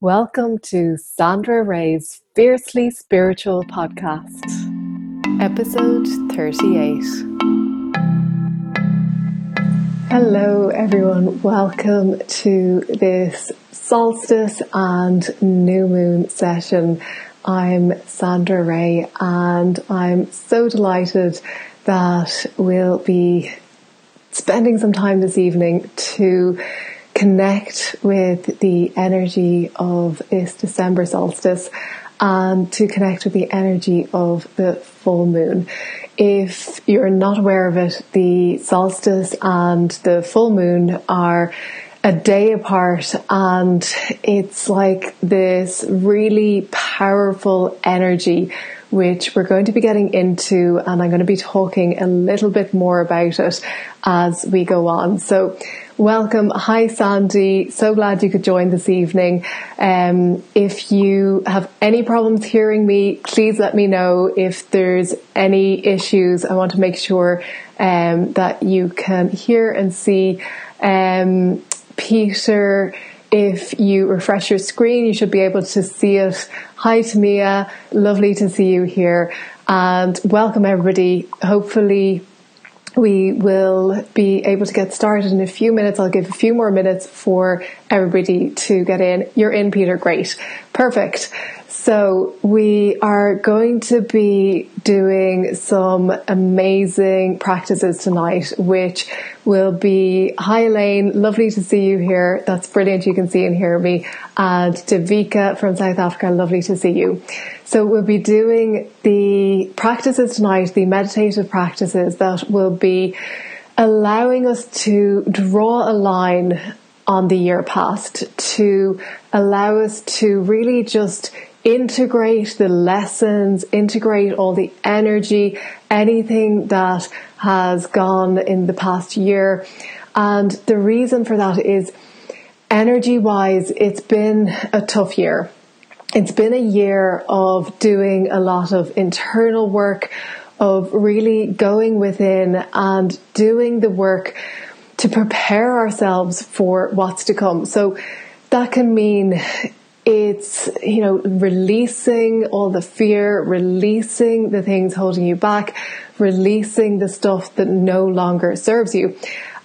Welcome to Sandra Ray's Fiercely Spiritual Podcast, episode 38. Hello, everyone. Welcome to this solstice and new moon session. I'm Sandra Ray, and I'm so delighted that we'll be spending some time this evening to connect with the energy of this December solstice and to connect with the energy of the full moon. If you're not aware of it, the solstice and the full moon are a day apart and it's like this really powerful energy which we're going to be getting into and I'm going to be talking a little bit more about it as we go on. So Welcome. Hi, Sandy. So glad you could join this evening. Um, if you have any problems hearing me, please let me know. If there's any issues, I want to make sure um, that you can hear and see. Um, Peter, if you refresh your screen, you should be able to see it. Hi, Tamia. Lovely to see you here. And welcome, everybody. Hopefully, we will be able to get started in a few minutes. I'll give a few more minutes for everybody to get in. You're in, Peter. Great. Perfect. So we are going to be doing some amazing practices tonight, which will be, hi Elaine, lovely to see you here. That's brilliant. You can see and hear me. And Davika from South Africa, lovely to see you. So we'll be doing the practices tonight, the meditative practices that will be allowing us to draw a line on the year past, to allow us to really just integrate the lessons, integrate all the energy, anything that has gone in the past year. And the reason for that is energy wise, it's been a tough year it's been a year of doing a lot of internal work, of really going within and doing the work to prepare ourselves for what's to come. So that can mean it's, you know, releasing all the fear, releasing the things holding you back, releasing the stuff that no longer serves you.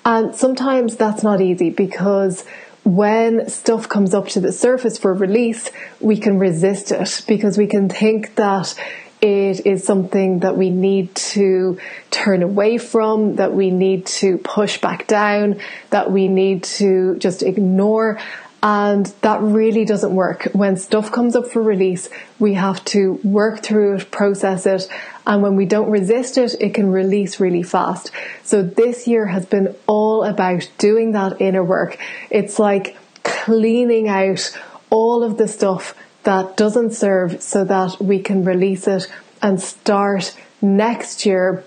And sometimes that's not easy because when stuff comes up to the surface for release, we can resist it because we can think that it is something that we need to turn away from, that we need to push back down, that we need to just ignore. And that really doesn't work. When stuff comes up for release, we have to work through it, process it, and when we don't resist it, it can release really fast. So this year has been all about doing that inner work. It's like cleaning out all of the stuff that doesn't serve so that we can release it and start next year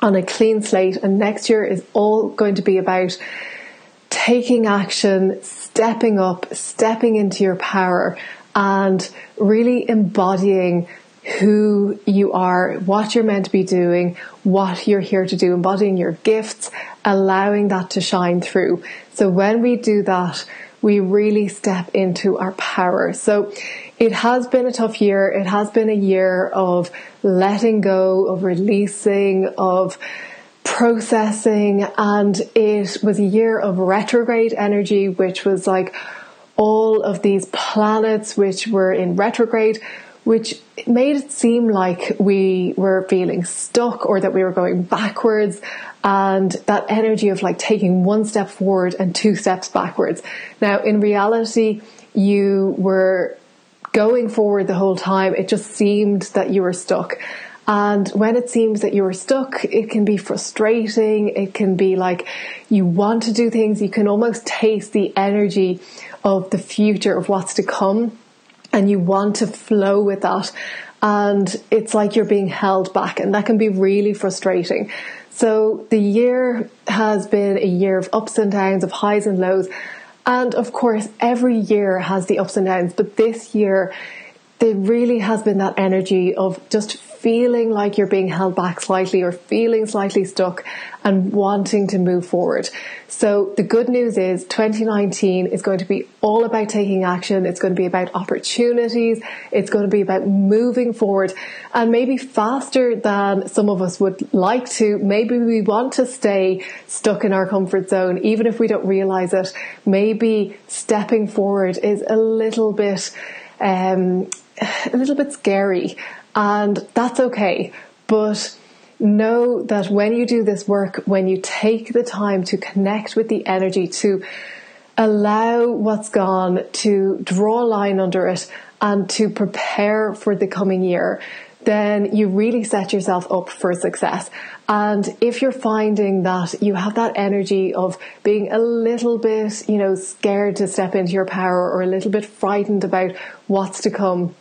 on a clean slate. And next year is all going to be about taking action, stepping up, stepping into your power and really embodying who you are, what you're meant to be doing, what you're here to do, embodying your gifts, allowing that to shine through. So when we do that, we really step into our power. So it has been a tough year. It has been a year of letting go, of releasing, of processing. And it was a year of retrograde energy, which was like all of these planets which were in retrograde which made it seem like we were feeling stuck or that we were going backwards and that energy of like taking one step forward and two steps backwards. Now, in reality, you were going forward the whole time. It just seemed that you were stuck. And when it seems that you are stuck, it can be frustrating. It can be like you want to do things. You can almost taste the energy of the future of what's to come and you want to flow with that. And it's like you're being held back and that can be really frustrating. So the year has been a year of ups and downs, of highs and lows. And of course, every year has the ups and downs, but this year, there really has been that energy of just feeling like you're being held back slightly or feeling slightly stuck and wanting to move forward. So the good news is 2019 is going to be all about taking action. It's going to be about opportunities. It's going to be about moving forward and maybe faster than some of us would like to. Maybe we want to stay stuck in our comfort zone, even if we don't realize it. Maybe stepping forward is a little bit, um, a little bit scary and that's okay. But know that when you do this work, when you take the time to connect with the energy, to allow what's gone, to draw a line under it, and to prepare for the coming year, then you really set yourself up for success. And if you're finding that you have that energy of being a little bit, you know, scared to step into your power or a little bit frightened about what's to come,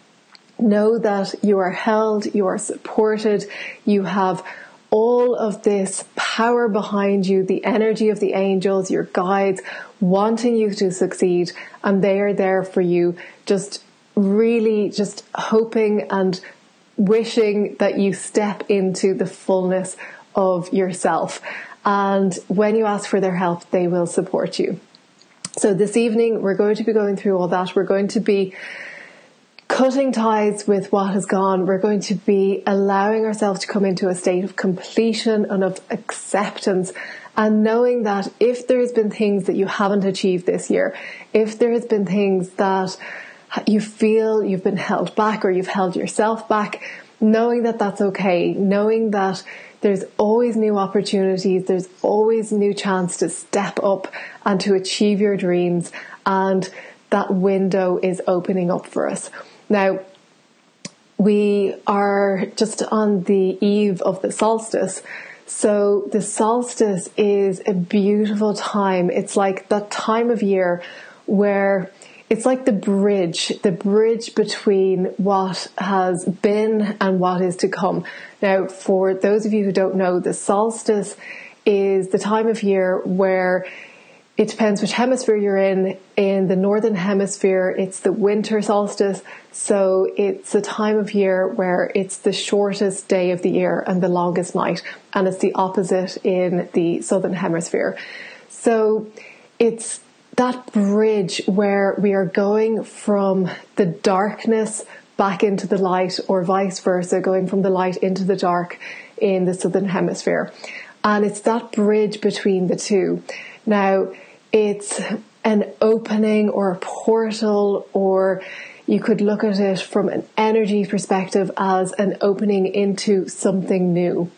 know that you are held, you are supported, you have all of this power behind you, the energy of the angels, your guides, wanting you to succeed, and they are there for you, just really just hoping and wishing that you step into the fullness of yourself. And when you ask for their help, they will support you. So this evening, we're going to be going through all that. We're going to be cutting ties with what has gone, we're going to be allowing ourselves to come into a state of completion and of acceptance and knowing that if there has been things that you haven't achieved this year, if there has been things that you feel you've been held back or you've held yourself back, knowing that that's okay, knowing that there's always new opportunities, there's always new chance to step up and to achieve your dreams and that window is opening up for us. Now, we are just on the eve of the solstice. So the solstice is a beautiful time. It's like that time of year where it's like the bridge, the bridge between what has been and what is to come. Now, for those of you who don't know, the solstice is the time of year where it depends which hemisphere you're in. In the northern hemisphere, it's the winter solstice. So it's a time of year where it's the shortest day of the year and the longest night. And it's the opposite in the southern hemisphere. So it's that bridge where we are going from the darkness back into the light or vice versa, going from the light into the dark in the southern hemisphere. And it's that bridge between the two. Now, it's an opening or a portal or you could look at it from an energy perspective as an opening into something new.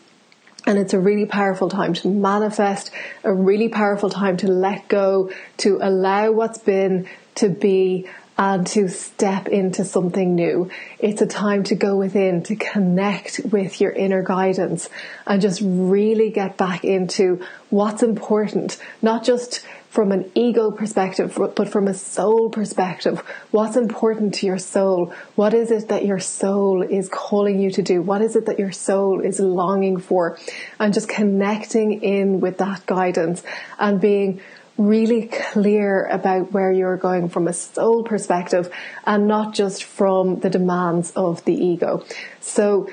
And it's a really powerful time to manifest, a really powerful time to let go, to allow what's been to be and to step into something new. It's a time to go within, to connect with your inner guidance and just really get back into what's important, not just from an ego perspective, but from a soul perspective. What's important to your soul? What is it that your soul is calling you to do? What is it that your soul is longing for? And just connecting in with that guidance and being really clear about where you're going from a soul perspective and not just from the demands of the ego. So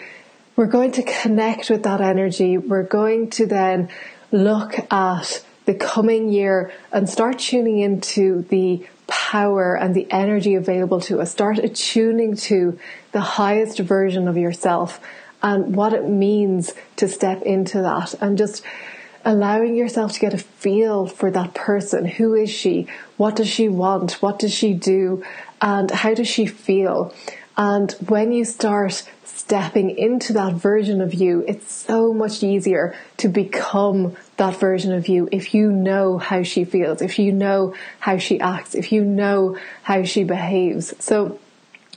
we're going to connect with that energy. We're going to then look at the coming year and start tuning into the power and the energy available to us. Start attuning to the highest version of yourself and what it means to step into that and just allowing yourself to get a feel for that person. Who is she? What does she want? What does she do? And how does she feel? And when you start stepping into that version of you, it's so much easier to become that version of you if you know how she feels, if you know how she acts, if you know how she behaves. So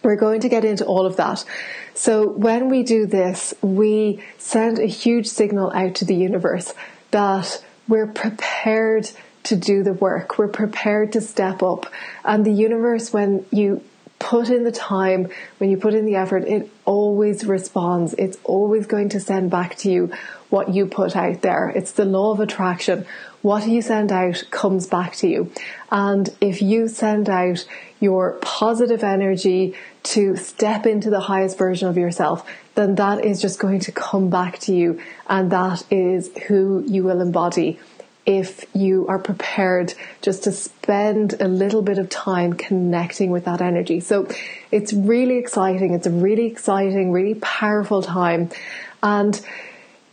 we're going to get into all of that. So when we do this, we send a huge signal out to the universe that we're prepared to do the work. We're prepared to step up. And the universe, when you put in the time, when you put in the effort, it always responds. It's always going to send back to you what you put out there. It's the law of attraction. what you send out comes back to you. And if you send out your positive energy to step into the highest version of yourself, then that is just going to come back to you. And that is who you will embody if you are prepared just to spend a little bit of time connecting with that energy. So it's really exciting. It's a really exciting, really powerful time. And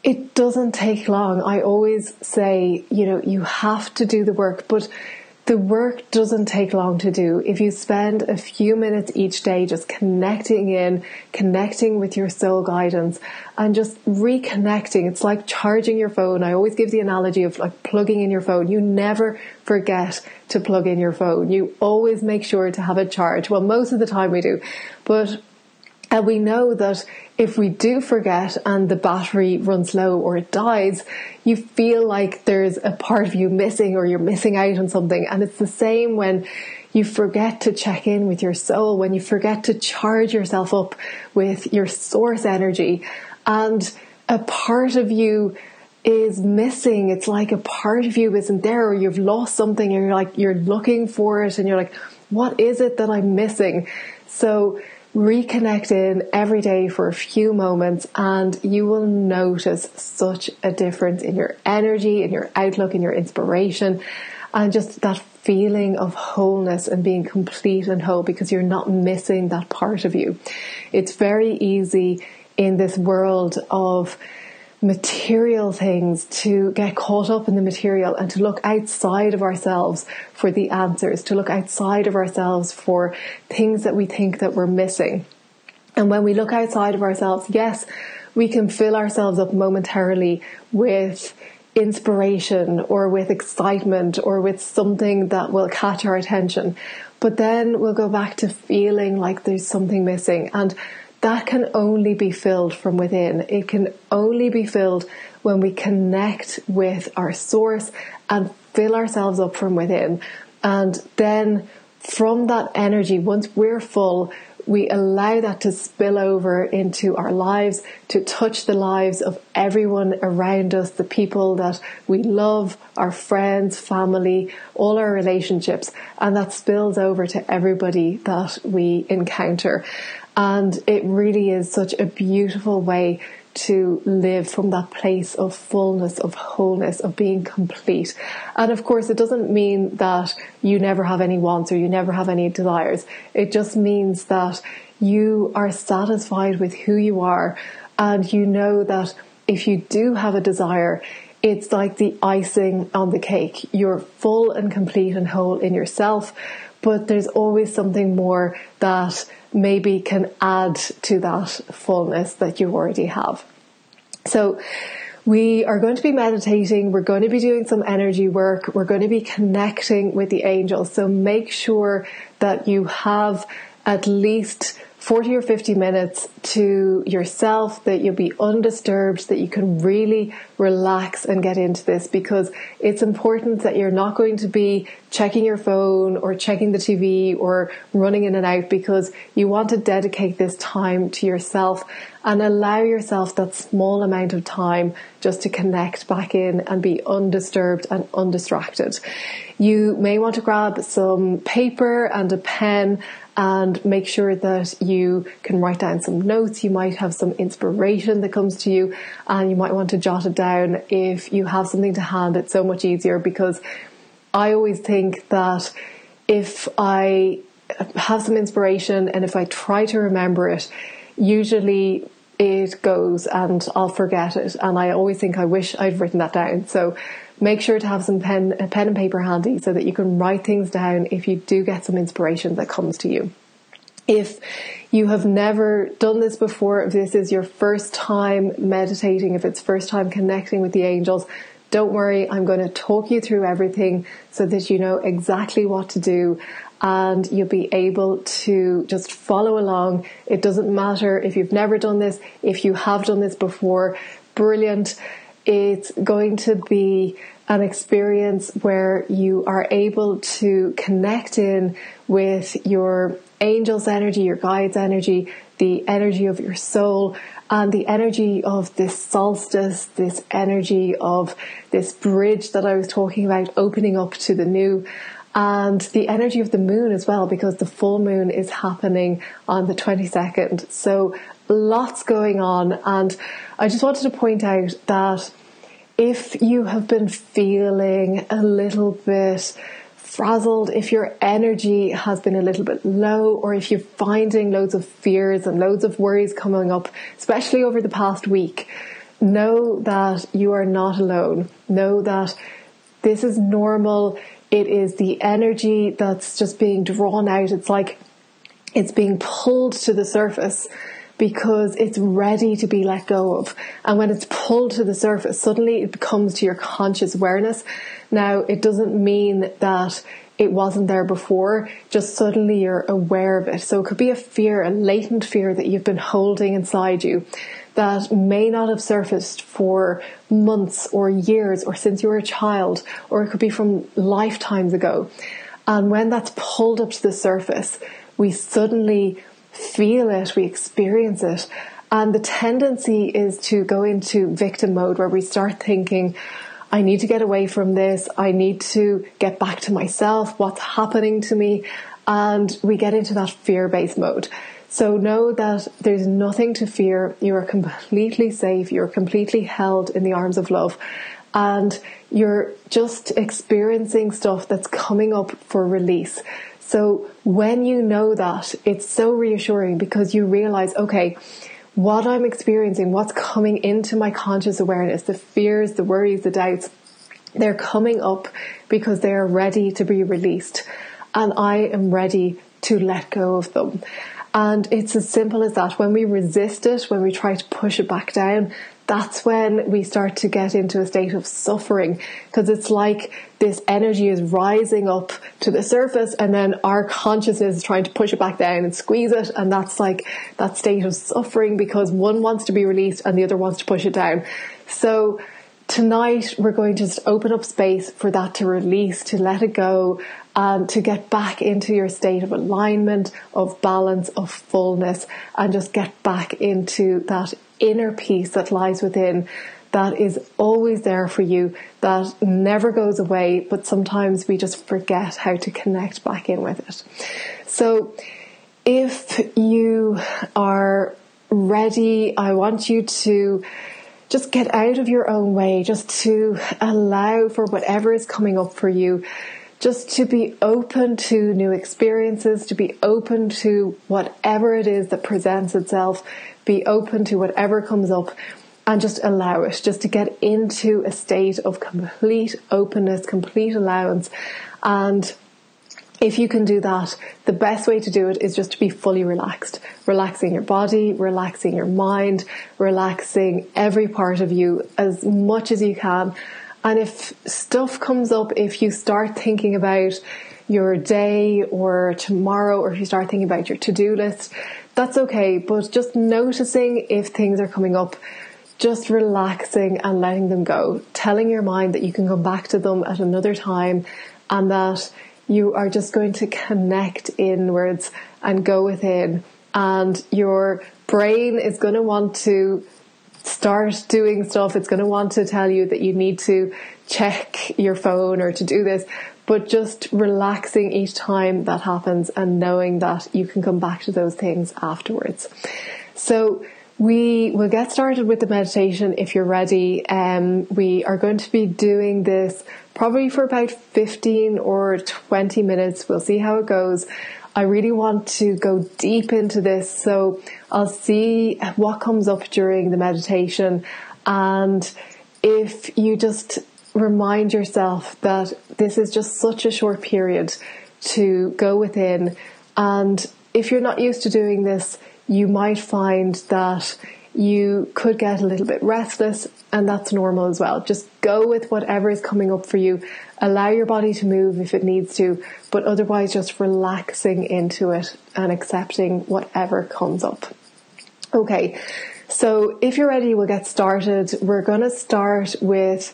it doesn't take long. I always say, you know, you have to do the work, but the work doesn't take long to do. If you spend a few minutes each day just connecting in, connecting with your soul guidance and just reconnecting, it's like charging your phone. I always give the analogy of like plugging in your phone. You never forget to plug in your phone. You always make sure to have a charge. Well, most of the time we do, but and we know that if we do forget and the battery runs low or it dies, you feel like there's a part of you missing or you're missing out on something. And it's the same when you forget to check in with your soul, when you forget to charge yourself up with your source energy and a part of you is missing. It's like a part of you isn't there or you've lost something and you're like, you're looking for it and you're like, what is it that I'm missing? So reconnect in every day for a few moments and you will notice such a difference in your energy, in your outlook, in your inspiration, and just that feeling of wholeness and being complete and whole because you're not missing that part of you. It's very easy in this world of material things, to get caught up in the material and to look outside of ourselves for the answers, to look outside of ourselves for things that we think that we're missing. And when we look outside of ourselves, yes, we can fill ourselves up momentarily with inspiration or with excitement or with something that will catch our attention. But then we'll go back to feeling like there's something missing. And that can only be filled from within. It can only be filled when we connect with our source and fill ourselves up from within. And then from that energy, once we're full, we allow that to spill over into our lives, to touch the lives of everyone around us, the people that we love, our friends, family, all our relationships, and that spills over to everybody that we encounter. And it really is such a beautiful way to live from that place of fullness, of wholeness, of being complete. And of course, it doesn't mean that you never have any wants or you never have any desires. It just means that you are satisfied with who you are and you know that if you do have a desire, it's like the icing on the cake. You're full and complete and whole in yourself, but there's always something more that maybe can add to that fullness that you already have. So, we are going to be meditating. We're going to be doing some energy work. We're going to be connecting with the angels. So make sure that you have at least 40 or 50 minutes to yourself that you'll be undisturbed, that you can really relax and get into this because it's important that you're not going to be checking your phone or checking the TV or running in and out because you want to dedicate this time to yourself and allow yourself that small amount of time just to connect back in and be undisturbed and undistracted. You may want to grab some paper and a pen and make sure that you can write down some notes. You might have some inspiration that comes to you and you might want to jot it down. If you have something to hand, it's so much easier because I always think that if I have some inspiration and if I try to remember it, usually it goes and I'll forget it. And I always think I wish I'd written that down. So make sure to have some pen, a pen and paper handy so that you can write things down if you do get some inspiration that comes to you. If you have never done this before, if this is your first time meditating, if it's first time connecting with the angels, don't worry, I'm going to talk you through everything so that you know exactly what to do and you'll be able to just follow along. It doesn't matter if you've never done this, if you have done this before, brilliant it's going to be an experience where you are able to connect in with your angel's energy, your guide's energy, the energy of your soul, and the energy of this solstice, this energy of this bridge that I was talking about opening up to the new and the energy of the moon as well, because the full moon is happening on the 22nd. So lots going on. And I just wanted to point out that if you have been feeling a little bit frazzled, if your energy has been a little bit low, or if you're finding loads of fears and loads of worries coming up, especially over the past week, know that you are not alone. Know that this is normal. It is the energy that's just being drawn out. It's like it's being pulled to the surface because it's ready to be let go of. And when it's pulled to the surface, suddenly it comes to your conscious awareness. Now, it doesn't mean that it wasn't there before, just suddenly you're aware of it. So it could be a fear, a latent fear that you've been holding inside you that may not have surfaced for months or years or since you were a child, or it could be from lifetimes ago. And when that's pulled up to the surface, we suddenly feel it, we experience it. And the tendency is to go into victim mode where we start thinking, I need to get away from this. I need to get back to myself. What's happening to me? And we get into that fear based mode. So know that there's nothing to fear. You are completely safe. You're completely held in the arms of love. And you're just experiencing stuff that's coming up for release. So when you know that, it's so reassuring because you realize, okay, what I'm experiencing, what's coming into my conscious awareness, the fears, the worries, the doubts, they're coming up because they are ready to be released. And I am ready to let go of them. And it's as simple as that. When we resist it, when we try to push it back down, that's when we start to get into a state of suffering because it's like this energy is rising up to the surface and then our consciousness is trying to push it back down and squeeze it. And that's like that state of suffering because one wants to be released and the other wants to push it down. So tonight we're going to just open up space for that to release, to let it go, and to get back into your state of alignment, of balance, of fullness, and just get back into that inner peace that lies within that is always there for you, that never goes away, but sometimes we just forget how to connect back in with it. So if you are ready, I want you to just get out of your own way, just to allow for whatever is coming up for you, just to be open to new experiences, to be open to whatever it is that presents itself, be open to whatever comes up and just allow it, just to get into a state of complete openness, complete allowance and if you can do that, the best way to do it is just to be fully relaxed. Relaxing your body, relaxing your mind, relaxing every part of you as much as you can. And if stuff comes up, if you start thinking about your day or tomorrow, or if you start thinking about your to do list, that's okay. But just noticing if things are coming up, just relaxing and letting them go, telling your mind that you can come back to them at another time and that you are just going to connect inwards and go within and your brain is going to want to start doing stuff. It's going to want to tell you that you need to check your phone or to do this, but just relaxing each time that happens and knowing that you can come back to those things afterwards. So we will get started with the meditation if you're ready. Um, we are going to be doing this probably for about 15 or 20 minutes. We'll see how it goes. I really want to go deep into this, so I'll see what comes up during the meditation. And if you just remind yourself that this is just such a short period to go within, and if you're not used to doing this, you might find that you could get a little bit restless and that's normal as well. Just go with whatever is coming up for you. Allow your body to move if it needs to, but otherwise just relaxing into it and accepting whatever comes up. Okay. So if you're ready, we'll get started. We're going to start with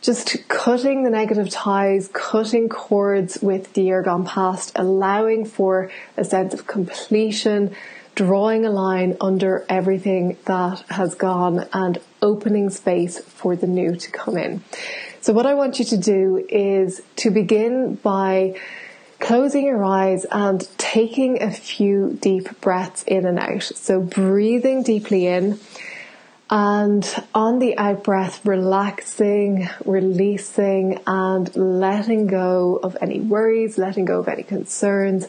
just cutting the negative ties, cutting cords with the year gone past, allowing for a sense of completion, drawing a line under everything that has gone and opening space for the new to come in. So what I want you to do is to begin by closing your eyes and taking a few deep breaths in and out. So breathing deeply in and on the out breath, relaxing, releasing, and letting go of any worries, letting go of any concerns,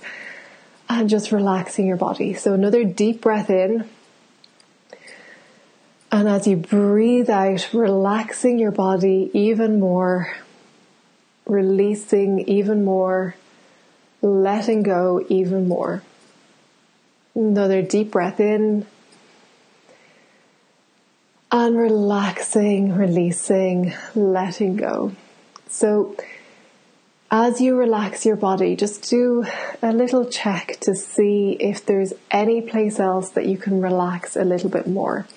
and just relaxing your body. So, another deep breath in. And as you breathe out, relaxing your body even more, releasing even more, letting go even more. Another deep breath in and relaxing, releasing, letting go. So, as you relax your body, just do a little check to see if there's any place else that you can relax a little bit more.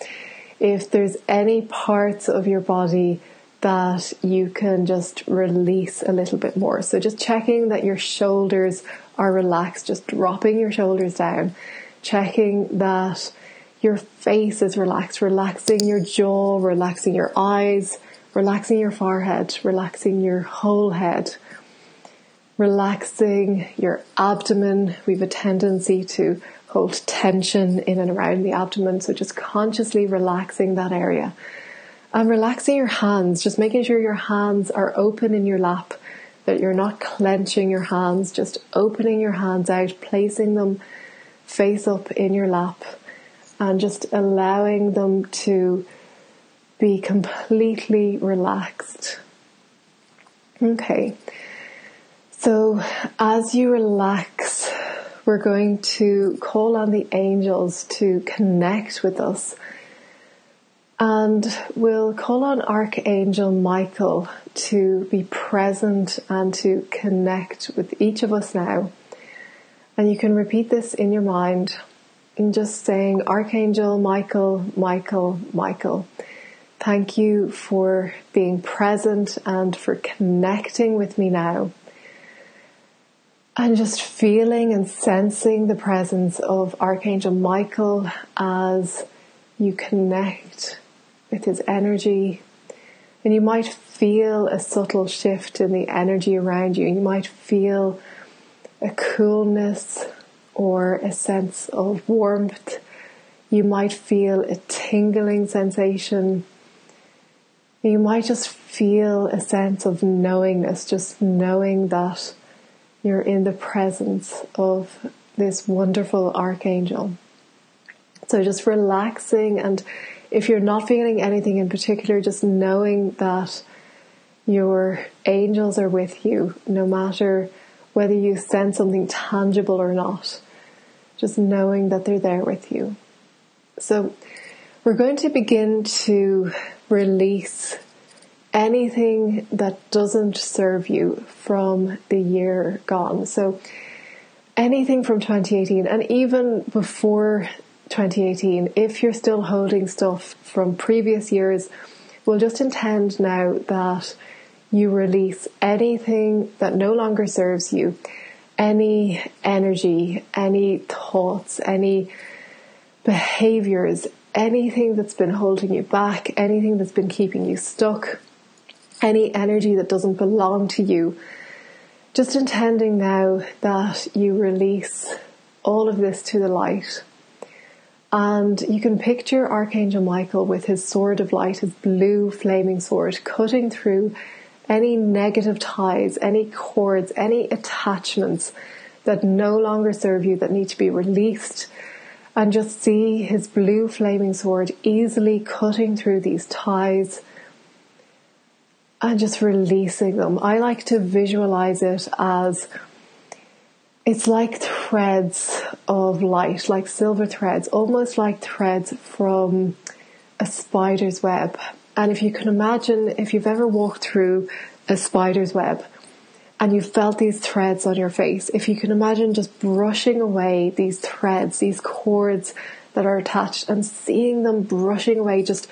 If there's any parts of your body that you can just release a little bit more. So, just checking that your shoulders are relaxed, just dropping your shoulders down, checking that your face is relaxed, relaxing your jaw, relaxing your eyes, relaxing your forehead, relaxing your whole head, relaxing your abdomen. We have a tendency to hold tension in and around the abdomen, so just consciously relaxing that area. And relaxing your hands, just making sure your hands are open in your lap, that you're not clenching your hands, just opening your hands out, placing them face up in your lap and just allowing them to be completely relaxed. Okay, so as you relax, we're going to call on the angels to connect with us. And we'll call on Archangel Michael to be present and to connect with each of us now. And you can repeat this in your mind in just saying, Archangel Michael, Michael, Michael, thank you for being present and for connecting with me now. And just feeling and sensing the presence of Archangel Michael as you connect with his energy. And you might feel a subtle shift in the energy around you. You might feel a coolness or a sense of warmth. You might feel a tingling sensation. You might just feel a sense of knowingness, just knowing that you're in the presence of this wonderful archangel. So just relaxing and if you're not feeling anything in particular, just knowing that your angels are with you no matter whether you sense something tangible or not just knowing that they're there with you. So we're going to begin to release anything that doesn't serve you from the year gone. So anything from 2018 and even before 2018, if you're still holding stuff from previous years, we'll just intend now that you release anything that no longer serves you any energy, any thoughts, any behaviors, anything that's been holding you back, anything that's been keeping you stuck, any energy that doesn't belong to you. Just intending now that you release all of this to the light. And you can picture Archangel Michael with his sword of light, his blue flaming sword, cutting through any negative ties, any cords, any attachments that no longer serve you that need to be released. And just see his blue flaming sword easily cutting through these ties and just releasing them. I like to visualize it as it's like threads of light, like silver threads, almost like threads from a spider's web. And if you can imagine, if you've ever walked through a spider's web and you felt these threads on your face, if you can imagine just brushing away these threads, these cords that are attached and seeing them brushing away, just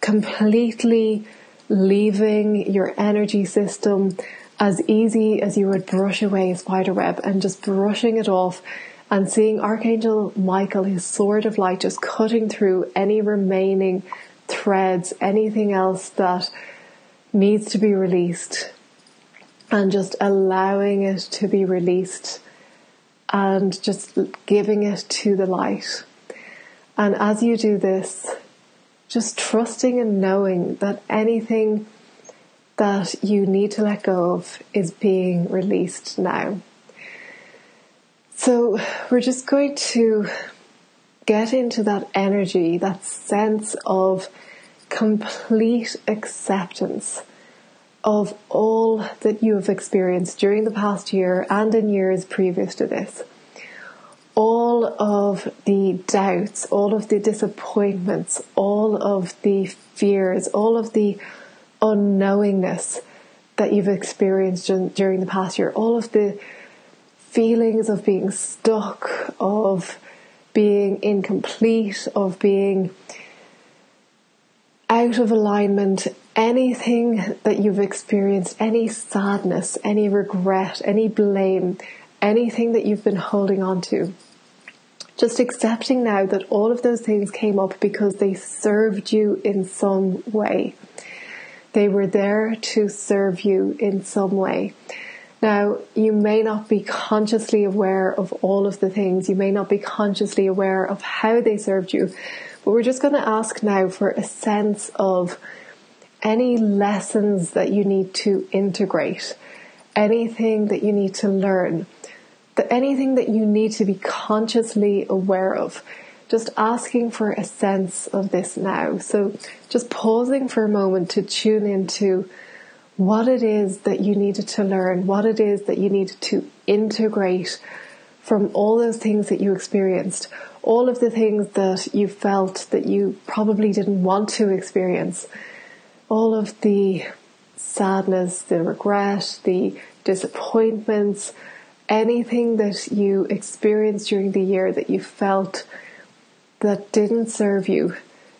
completely leaving your energy system as easy as you would brush away a spider web and just brushing it off and seeing Archangel Michael, his sword of light, just cutting through any remaining threads, anything else that needs to be released, and just allowing it to be released and just giving it to the light. And as you do this, just trusting and knowing that anything that you need to let go of is being released now. So we're just going to get into that energy, that sense of complete acceptance of all that you have experienced during the past year and in years previous to this. All of the doubts, all of the disappointments, all of the fears, all of the unknowingness that you've experienced during the past year, all of the feelings of being stuck, of being incomplete, of being out of alignment, anything that you've experienced, any sadness, any regret, any blame, anything that you've been holding on to. Just accepting now that all of those things came up because they served you in some way. They were there to serve you in some way. Now, you may not be consciously aware of all of the things, you may not be consciously aware of how they served you, but we're just going to ask now for a sense of any lessons that you need to integrate, anything that you need to learn, that anything that you need to be consciously aware of. Just asking for a sense of this now. So just pausing for a moment to tune into what it is that you needed to learn, what it is that you needed to integrate from all those things that you experienced, all of the things that you felt that you probably didn't want to experience, all of the sadness, the regret, the disappointments, anything that you experienced during the year that you felt that didn't serve you,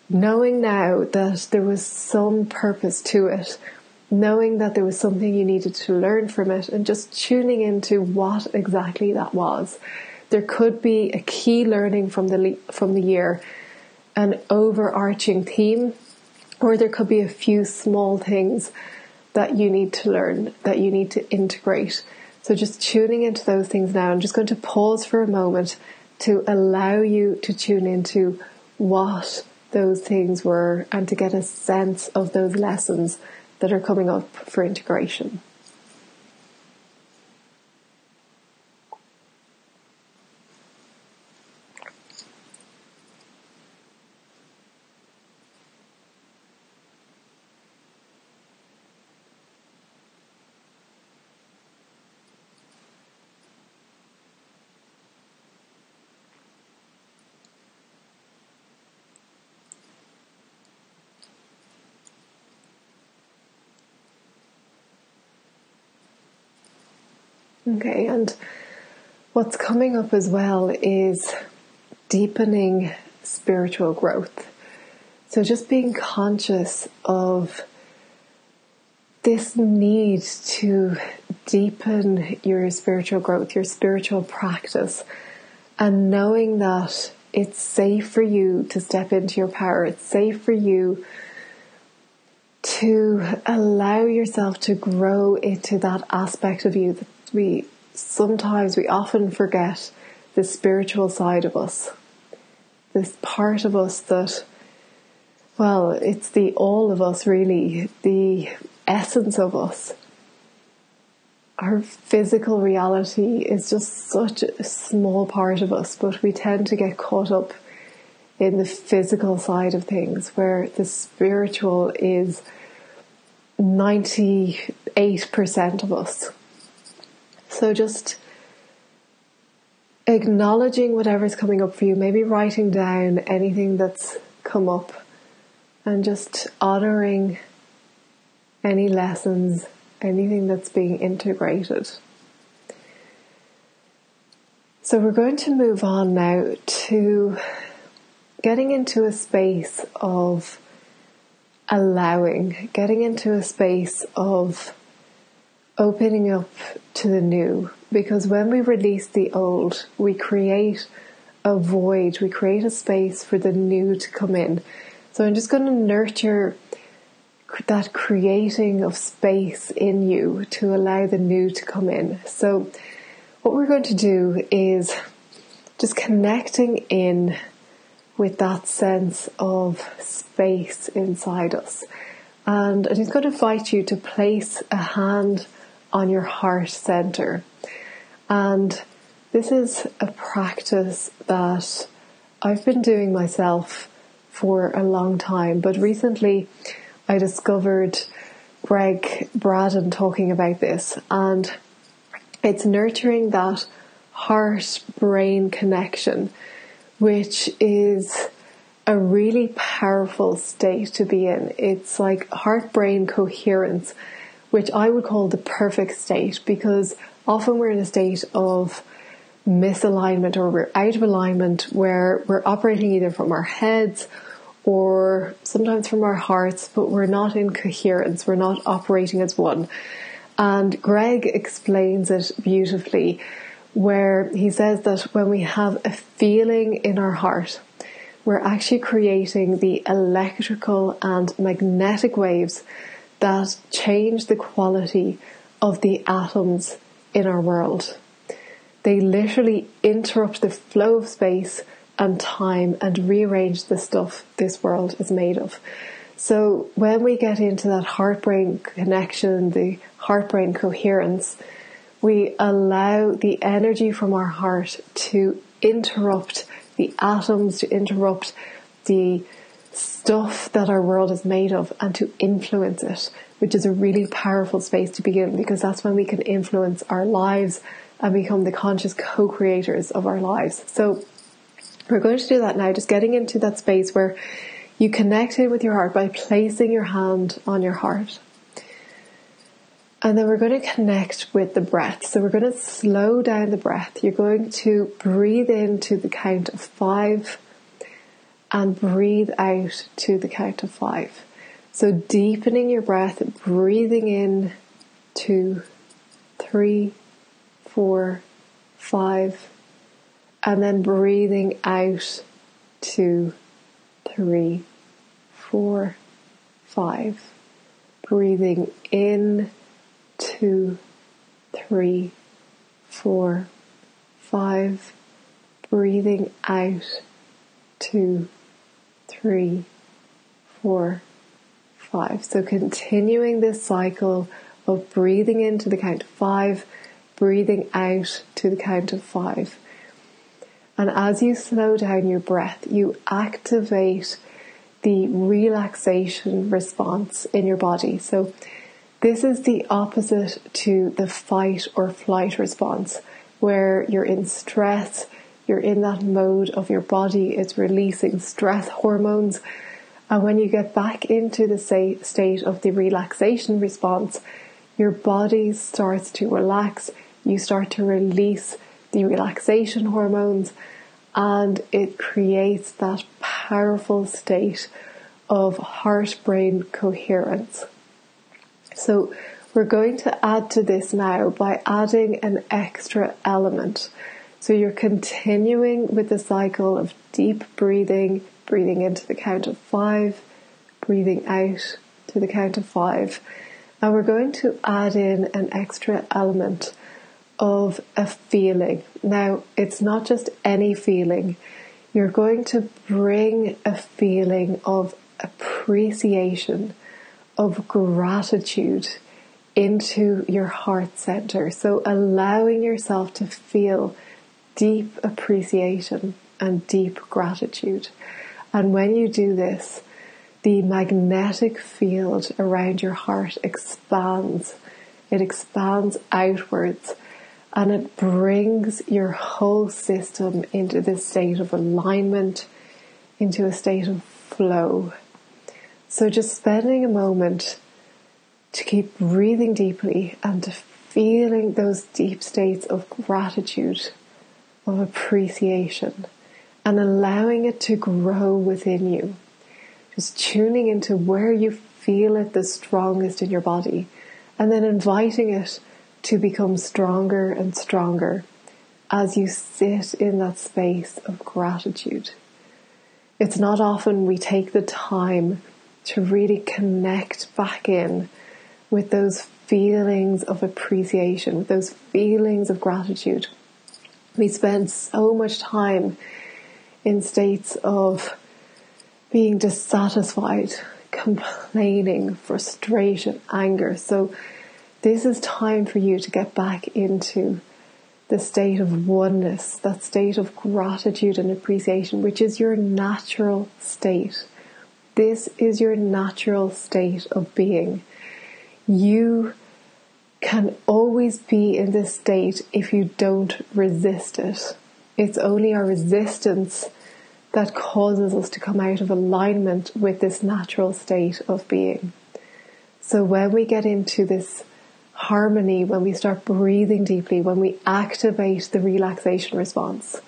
knowing now that there was some purpose to it, knowing that there was something you needed to learn from it, and just tuning into what exactly that was. There could be a key learning from the from the year, an overarching theme, or there could be a few small things that you need to learn, that you need to integrate. So just tuning into those things now. I'm just going to pause for a moment to allow you to tune into what those things were and to get a sense of those lessons that are coming up for integration. Okay, and what's coming up as well is deepening spiritual growth. So just being conscious of this need to deepen your spiritual growth, your spiritual practice, and knowing that it's safe for you to step into your power. It's safe for you to allow yourself to grow into that aspect of you that we sometimes we often forget the spiritual side of us. This part of us that, well, it's the all of us really, the essence of us. Our physical reality is just such a small part of us, but we tend to get caught up in the physical side of things where the spiritual is 98% of us. So just acknowledging whatever's coming up for you, maybe writing down anything that's come up and just honoring any lessons, anything that's being integrated. So we're going to move on now to getting into a space of allowing, getting into a space of opening up to the new. Because when we release the old, we create a void, we create a space for the new to come in. So I'm just going to nurture that creating of space in you to allow the new to come in. So, what we're going to do is just connecting in with that sense of space inside us. And I'm just going to invite you to place a hand on your heart center. And this is a practice that I've been doing myself for a long time, but recently I discovered Gregg Braden talking about this, and it's nurturing that heart brain connection, which is a really powerful state to be in. It's like heart brain coherence, which I would call the perfect state because often we're in a state of misalignment or we're out of alignment where we're operating either from our heads or sometimes from our hearts, but we're not in coherence, we're not operating as one. And Gregg explains it beautifully, where he says that when we have a feeling in our heart, we're actually creating the electrical and magnetic waves that change the quality of the atoms in our world. They literally interrupt the flow of space and time and rearrange the stuff this world is made of. So when we get into that heart brain connection, the heart brain coherence, we allow the energy from our heart to interrupt the atoms, to interrupt the stuff that our world is made of and to influence it, which is a really powerful space to begin because that's when we can influence our lives and become the conscious co-creators of our lives. So we're going to do that now, just getting into that space where you connect in with your heart by placing your hand on your heart. And then we're going to connect with the breath. So we're going to slow down the breath. You're going to breathe into the count of five and breathe out to the count of five. So deepening your breath, breathing in two, three, four, five, and then breathing out two, three, four, five. Breathing in two, three, four, five. Breathing out two, three, four, five. So continuing this cycle of breathing into the count of five, breathing out to the count of five. And as you slow down your breath, you activate the relaxation response in your body. So, this is the opposite to the fight or flight response, where you're in stress, you're in that mode of your body is releasing stress hormones. And when you get back into the state of the relaxation response, your body starts to relax, you start to release the relaxation hormones, and it creates that powerful state of heart brain coherence. So, we're going to add to this now by adding an extra element. So, you're continuing with the cycle of deep breathing, breathing into the count of five, breathing out to the count of five. And we're going to add in an extra element of a feeling. Now, it's not just any feeling. You're going to bring a feeling of appreciation, of gratitude into your heart center. So, allowing yourself to feel deep appreciation and deep gratitude. And when you do this, the magnetic field around your heart expands. It expands outwards and it brings your whole system into this state of alignment, into a state of flow. So just spending a moment to keep breathing deeply and to feeling those deep states of gratitude, of appreciation, and allowing it to grow within you. Just tuning into where you feel it the strongest in your body and then inviting it to become stronger and stronger as you sit in that space of gratitude. It's not often we take the time to really connect back in with those feelings of appreciation, with those feelings of gratitude. We spend so much time in states of being dissatisfied, complaining, frustration, anger. So, this is time for you to get back into the state of oneness, that state of gratitude and appreciation, which is your natural state. This is your natural state of being. You can always be in this state if you don't resist it. It's only our resistance that causes us to come out of alignment with this natural state of being. So when we get into this harmony, when we start breathing deeply, when we activate the relaxation response,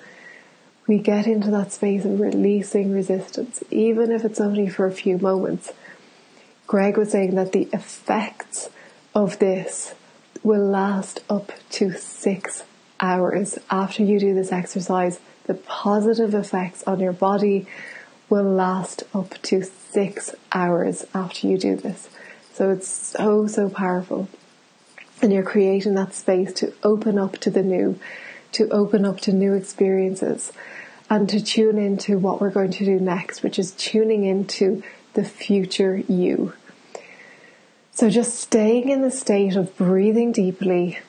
we get into that space of releasing resistance, even if it's only for a few moments. Gregg was saying that the effects of this will last up to six hours after you do this exercise the positive effects on your body will last up to six hours after you do this. So it's so, so powerful. And you're creating that space to open up to the new, to open up to new experiences, and to tune into what we're going to do next, which is tuning into the future you. So just staying in the state of breathing deeply,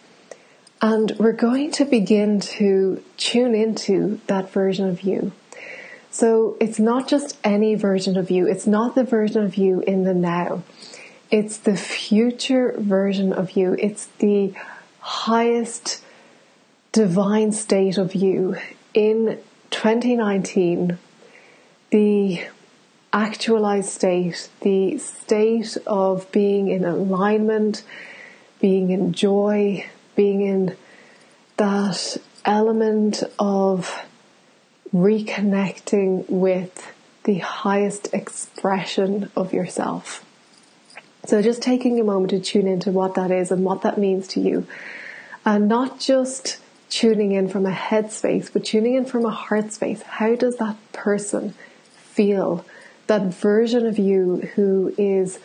and we're going to begin to tune into that version of you. So it's not just any version of you. It's not the version of you in the now. It's the future version of you. It's the highest divine state of you in 2019. The actualized state, the state of being in alignment, being in joy, being in that element of reconnecting with the highest expression of yourself. So just taking a moment to tune into what that is and what that means to you. And not just tuning in from a head space, but tuning in from a heart space. How does that person feel? That version of you who is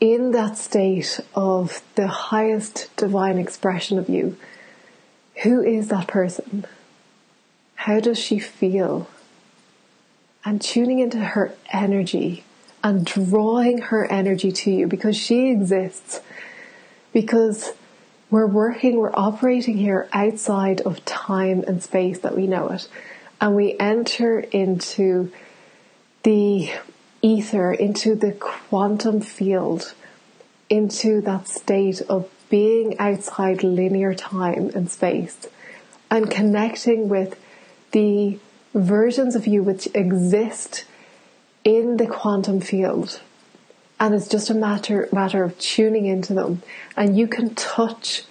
in that state of the highest divine expression of you, who is that person? How does she feel? And tuning into her energy and drawing her energy to you because she exists. Because we're working, we're operating here outside of time and space that we know it. And we enter into the ether, into the quantum field, into that state of being outside linear time and space and connecting with the versions of you which exist in the quantum field. And it's just a matter, matter of tuning into them. And you can touch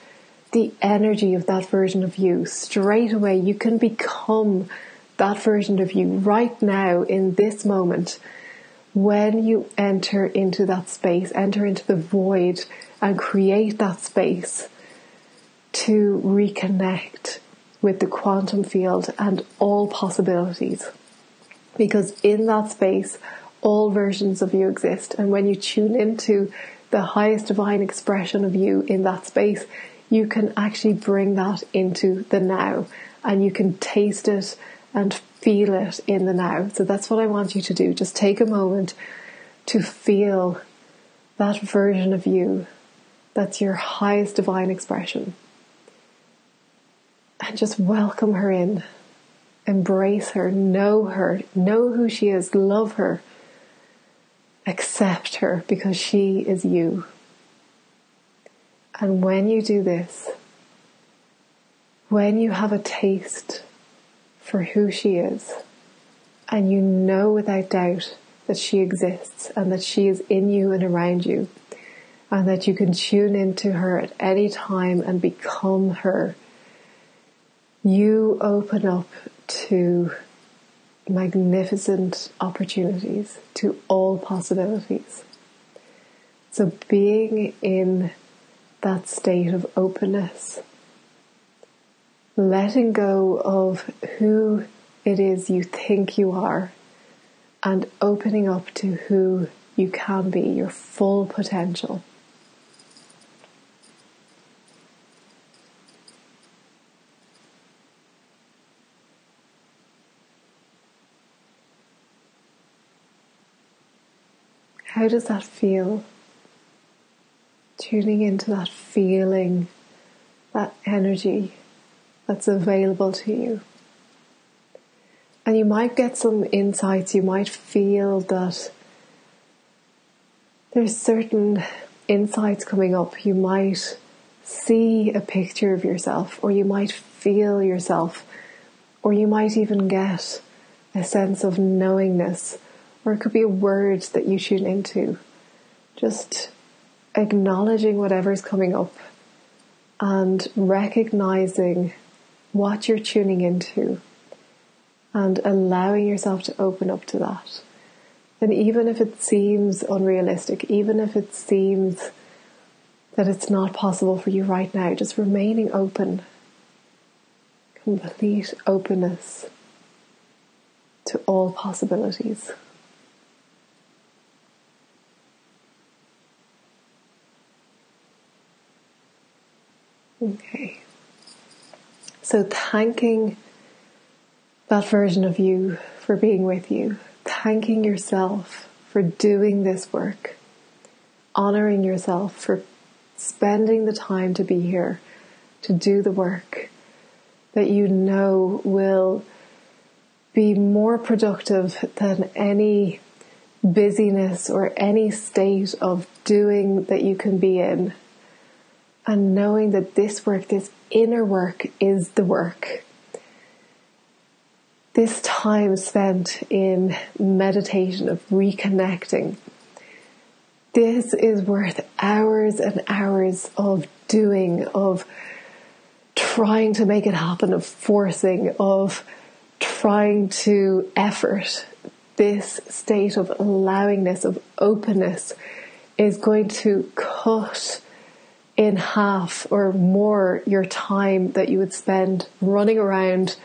the energy of that version of you straight away. You can become that version of you right now in this moment when you enter into that space, enter into the void and create that space to reconnect with the quantum field and all possibilities. Because in that space, all versions of you exist. And when you tune into the highest divine expression of you in that space, you can actually bring that into the now and you can taste it and feel it in the now. So that's what I want you to do. Just take a moment to feel that version of you that's your highest divine expression. And just welcome her in. Embrace her, know her, know who she is, love her, accept her because she is you. And when you do this, when you have a taste for who she is. And you know without doubt that she exists and that she is in you and around you. And that you can tune into her at any time and become her. You open up to magnificent opportunities, to all possibilities. So being in that state of openness. Letting go of who it is you think you are and opening up to who you can be, your full potential. How does that feel? Tuning into that feeling, that energy that's available to you. And you might get some insights, you might feel that there's certain insights coming up. You might see a picture of yourself, or you might feel yourself, or you might even get a sense of knowingness or it could be a word that you tune into. Just acknowledging whatever's coming up and recognizing what you're tuning into and allowing yourself to open up to that. And even if it seems unrealistic, even if it seems that it's not possible for you right now, just remaining open, complete openness to all possibilities. Okay. So thanking that version of you for being with you, thanking yourself for doing this work, honoring yourself for spending the time to be here, to do the work that you know will be more productive than any busyness or any state of doing that you can be in. And knowing that this work, this inner work, is the work. This time spent in meditation of reconnecting, this is worth hours and hours of doing, of trying to make it happen, of forcing, of trying to effort. This state of allowingness, of openness, is going to cut in half or more your time that you would spend running around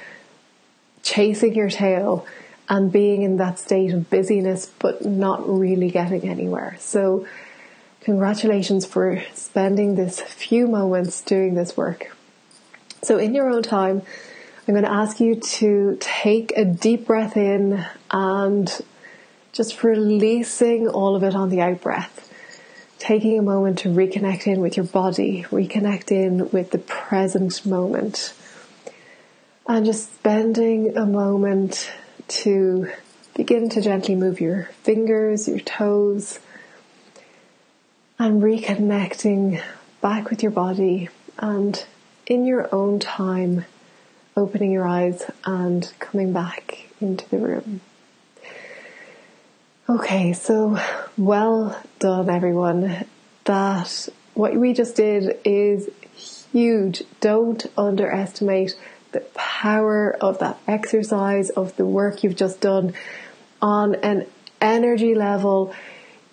chasing your tail and being in that state of busyness but not really getting anywhere. So congratulations for spending this few moments doing this work. So in your own time, I'm going to ask you to take a deep breath in and just releasing all of it on the out breath taking a moment to reconnect in with your body, reconnect in with the present moment, and just spending a moment to begin to gently move your fingers, your toes, and reconnecting back with your body and in your own time opening your eyes and coming back into the room. Okay, so well done, everyone. That what we just did is huge. Don't underestimate the power of that exercise, of the work you've just done on an energy level.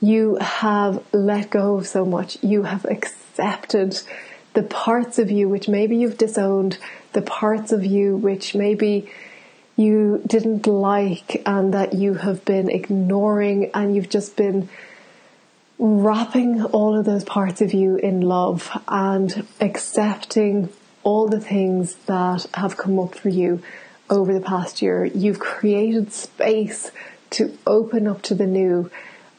You have let go of so much. You have accepted the parts of you which maybe you've disowned, the parts of you which maybe you didn't like and that you have been ignoring and you've just been wrapping all of those parts of you in love and accepting all the things that have come up for you over the past year. You've created space to open up to the new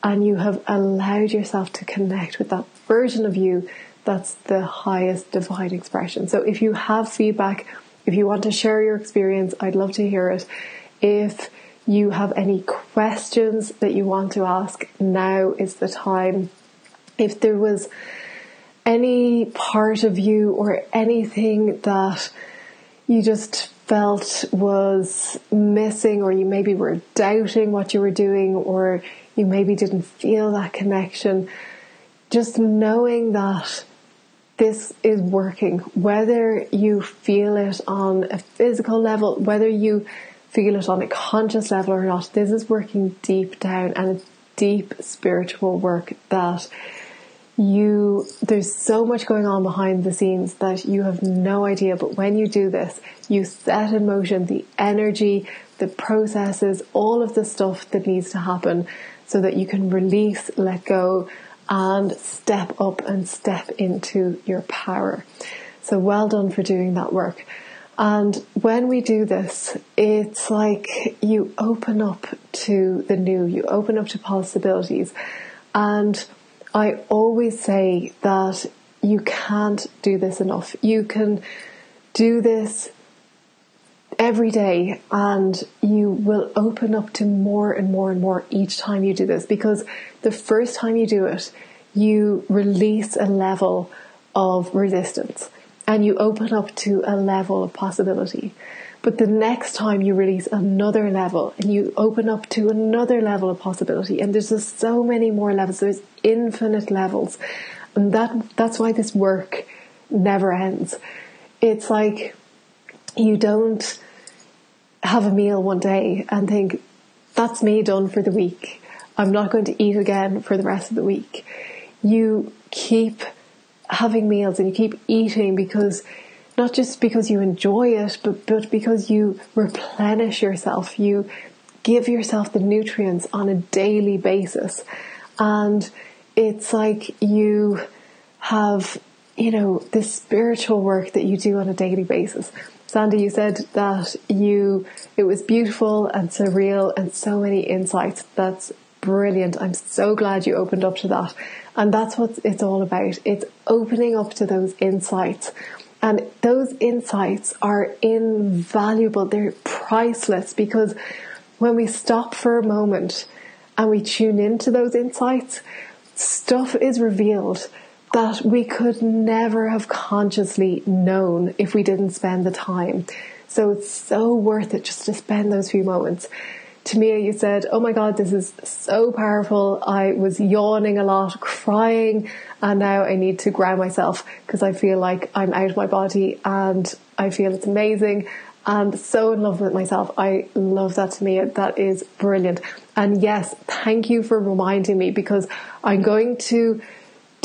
and you have allowed yourself to connect with that version of you that's the highest divine expression. So if you have feedback, if you want to share your experience, I'd love to hear it. If you have any questions that you want to ask, now is the time. If there was any part of you or anything that you just felt was missing, or you maybe were doubting what you were doing, or you maybe didn't feel that connection, just knowing that this is working, whether you feel it on a physical level, whether you feel it on a conscious level or not, this is working deep down and it's deep spiritual work that you there's so much going on behind the scenes that you have no idea but when you do this you set in motion the energy the processes all of the stuff that needs to happen so that you can release let go and step up and step into your power so well done for doing that work and when we do this, it's like you open up to the new, you open up to possibilities. And I always say that you can't do this enough. You can do this every day and you will open up to more and more and more each time you do this because the first time you do it, you release a level of resistance and you open up to a level of possibility. But the next time you release another level and you open up to another level of possibility, and there's just so many more levels, there's infinite levels. And that that's why this work never ends. It's like you don't have a meal one day and think, that's me done for the week. I'm not going to eat again for the rest of the week. You keep having meals and you keep eating because not just because you enjoy it, but, but because you replenish yourself. You give yourself the nutrients on a daily basis. And it's like you have, you know, this spiritual work that you do on a daily basis. Sandy, you said that you, it was beautiful and surreal and so many insights. That's brilliant. I'm so glad you opened up to that. And that's what it's all about. It's opening up to those insights. And those insights are invaluable. They're priceless because when we stop for a moment and we tune into those insights, stuff is revealed that we could never have consciously known if we didn't spend the time. So it's so worth it just to spend those few moments. Tamia, you said, Oh my God, this is so powerful. I was yawning a lot, crying, and now I need to ground myself because I feel like I'm out of my body and I feel it's amazing and so in love with myself. I love that Tamia. That is brilliant. And yes, thank you for reminding me because I'm going to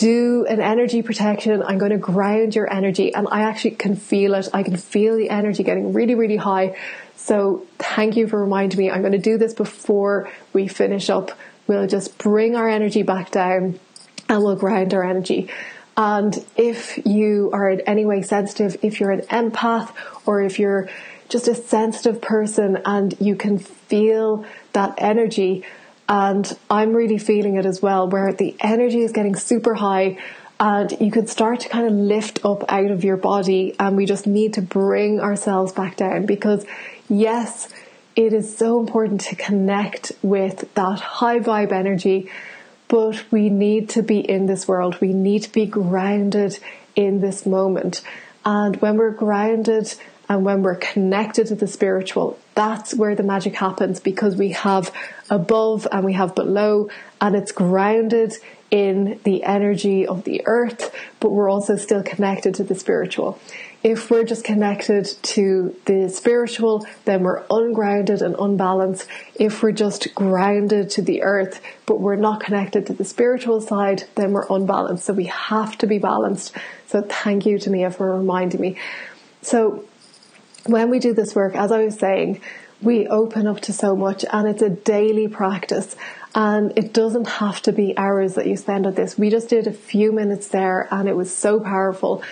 do an energy protection. I'm going to ground your energy and I actually can feel it. I can feel the energy getting really, really high. So thank you for reminding me. I'm going to do this before we finish up. We'll just bring our energy back down and we'll ground our energy. And if you are in any way sensitive, if you're an empath or if you're just a sensitive person and you can feel that energy, and I'm really feeling it as well, where the energy is getting super high and you can start to kind of lift up out of your body and we just need to bring ourselves back down because yes, it is so important to connect with that high vibe energy, but we need to be in this world. We need to be grounded in this moment. And when we're grounded and when we're connected to the spiritual, that's where the magic happens because we have above and we have below and it's grounded in the energy of the earth, but we're also still connected to the spiritual. If we're just connected to the spiritual, then we're ungrounded and unbalanced. If we're just grounded to the earth, but we're not connected to the spiritual side, then we're unbalanced. So we have to be balanced. So thank you, Tamia, for reminding me. So when we do this work, as I was saying, we open up to so much and it's a daily practice. And it doesn't have to be hours that you spend on this. We just did a few minutes there and it was so powerful.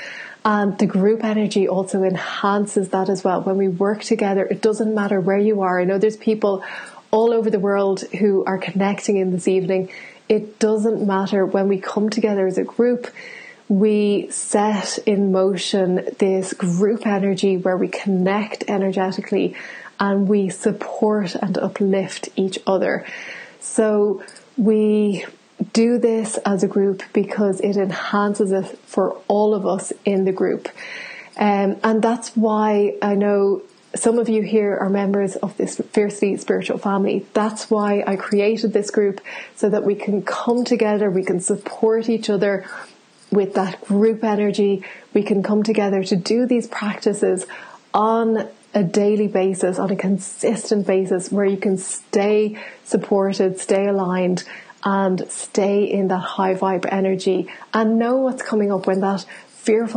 And the group energy also enhances that as well. When we work together, it doesn't matter where you are. I know there's people all over the world who are connecting in this evening. It doesn't matter when we come together as a group we set in motion this group energy where we connect energetically and we support and uplift each other. So we do this as a group because it enhances it for all of us in the group. Um, and that's why I know some of you here are members of this fiercely spiritual family. That's why I created this group so that we can come together, we can support each other with that group energy. We can come together to do these practices on a daily basis, on a consistent basis, where you can stay supported, stay aligned, and stay in that high vibe energy and know what's coming up when that fearful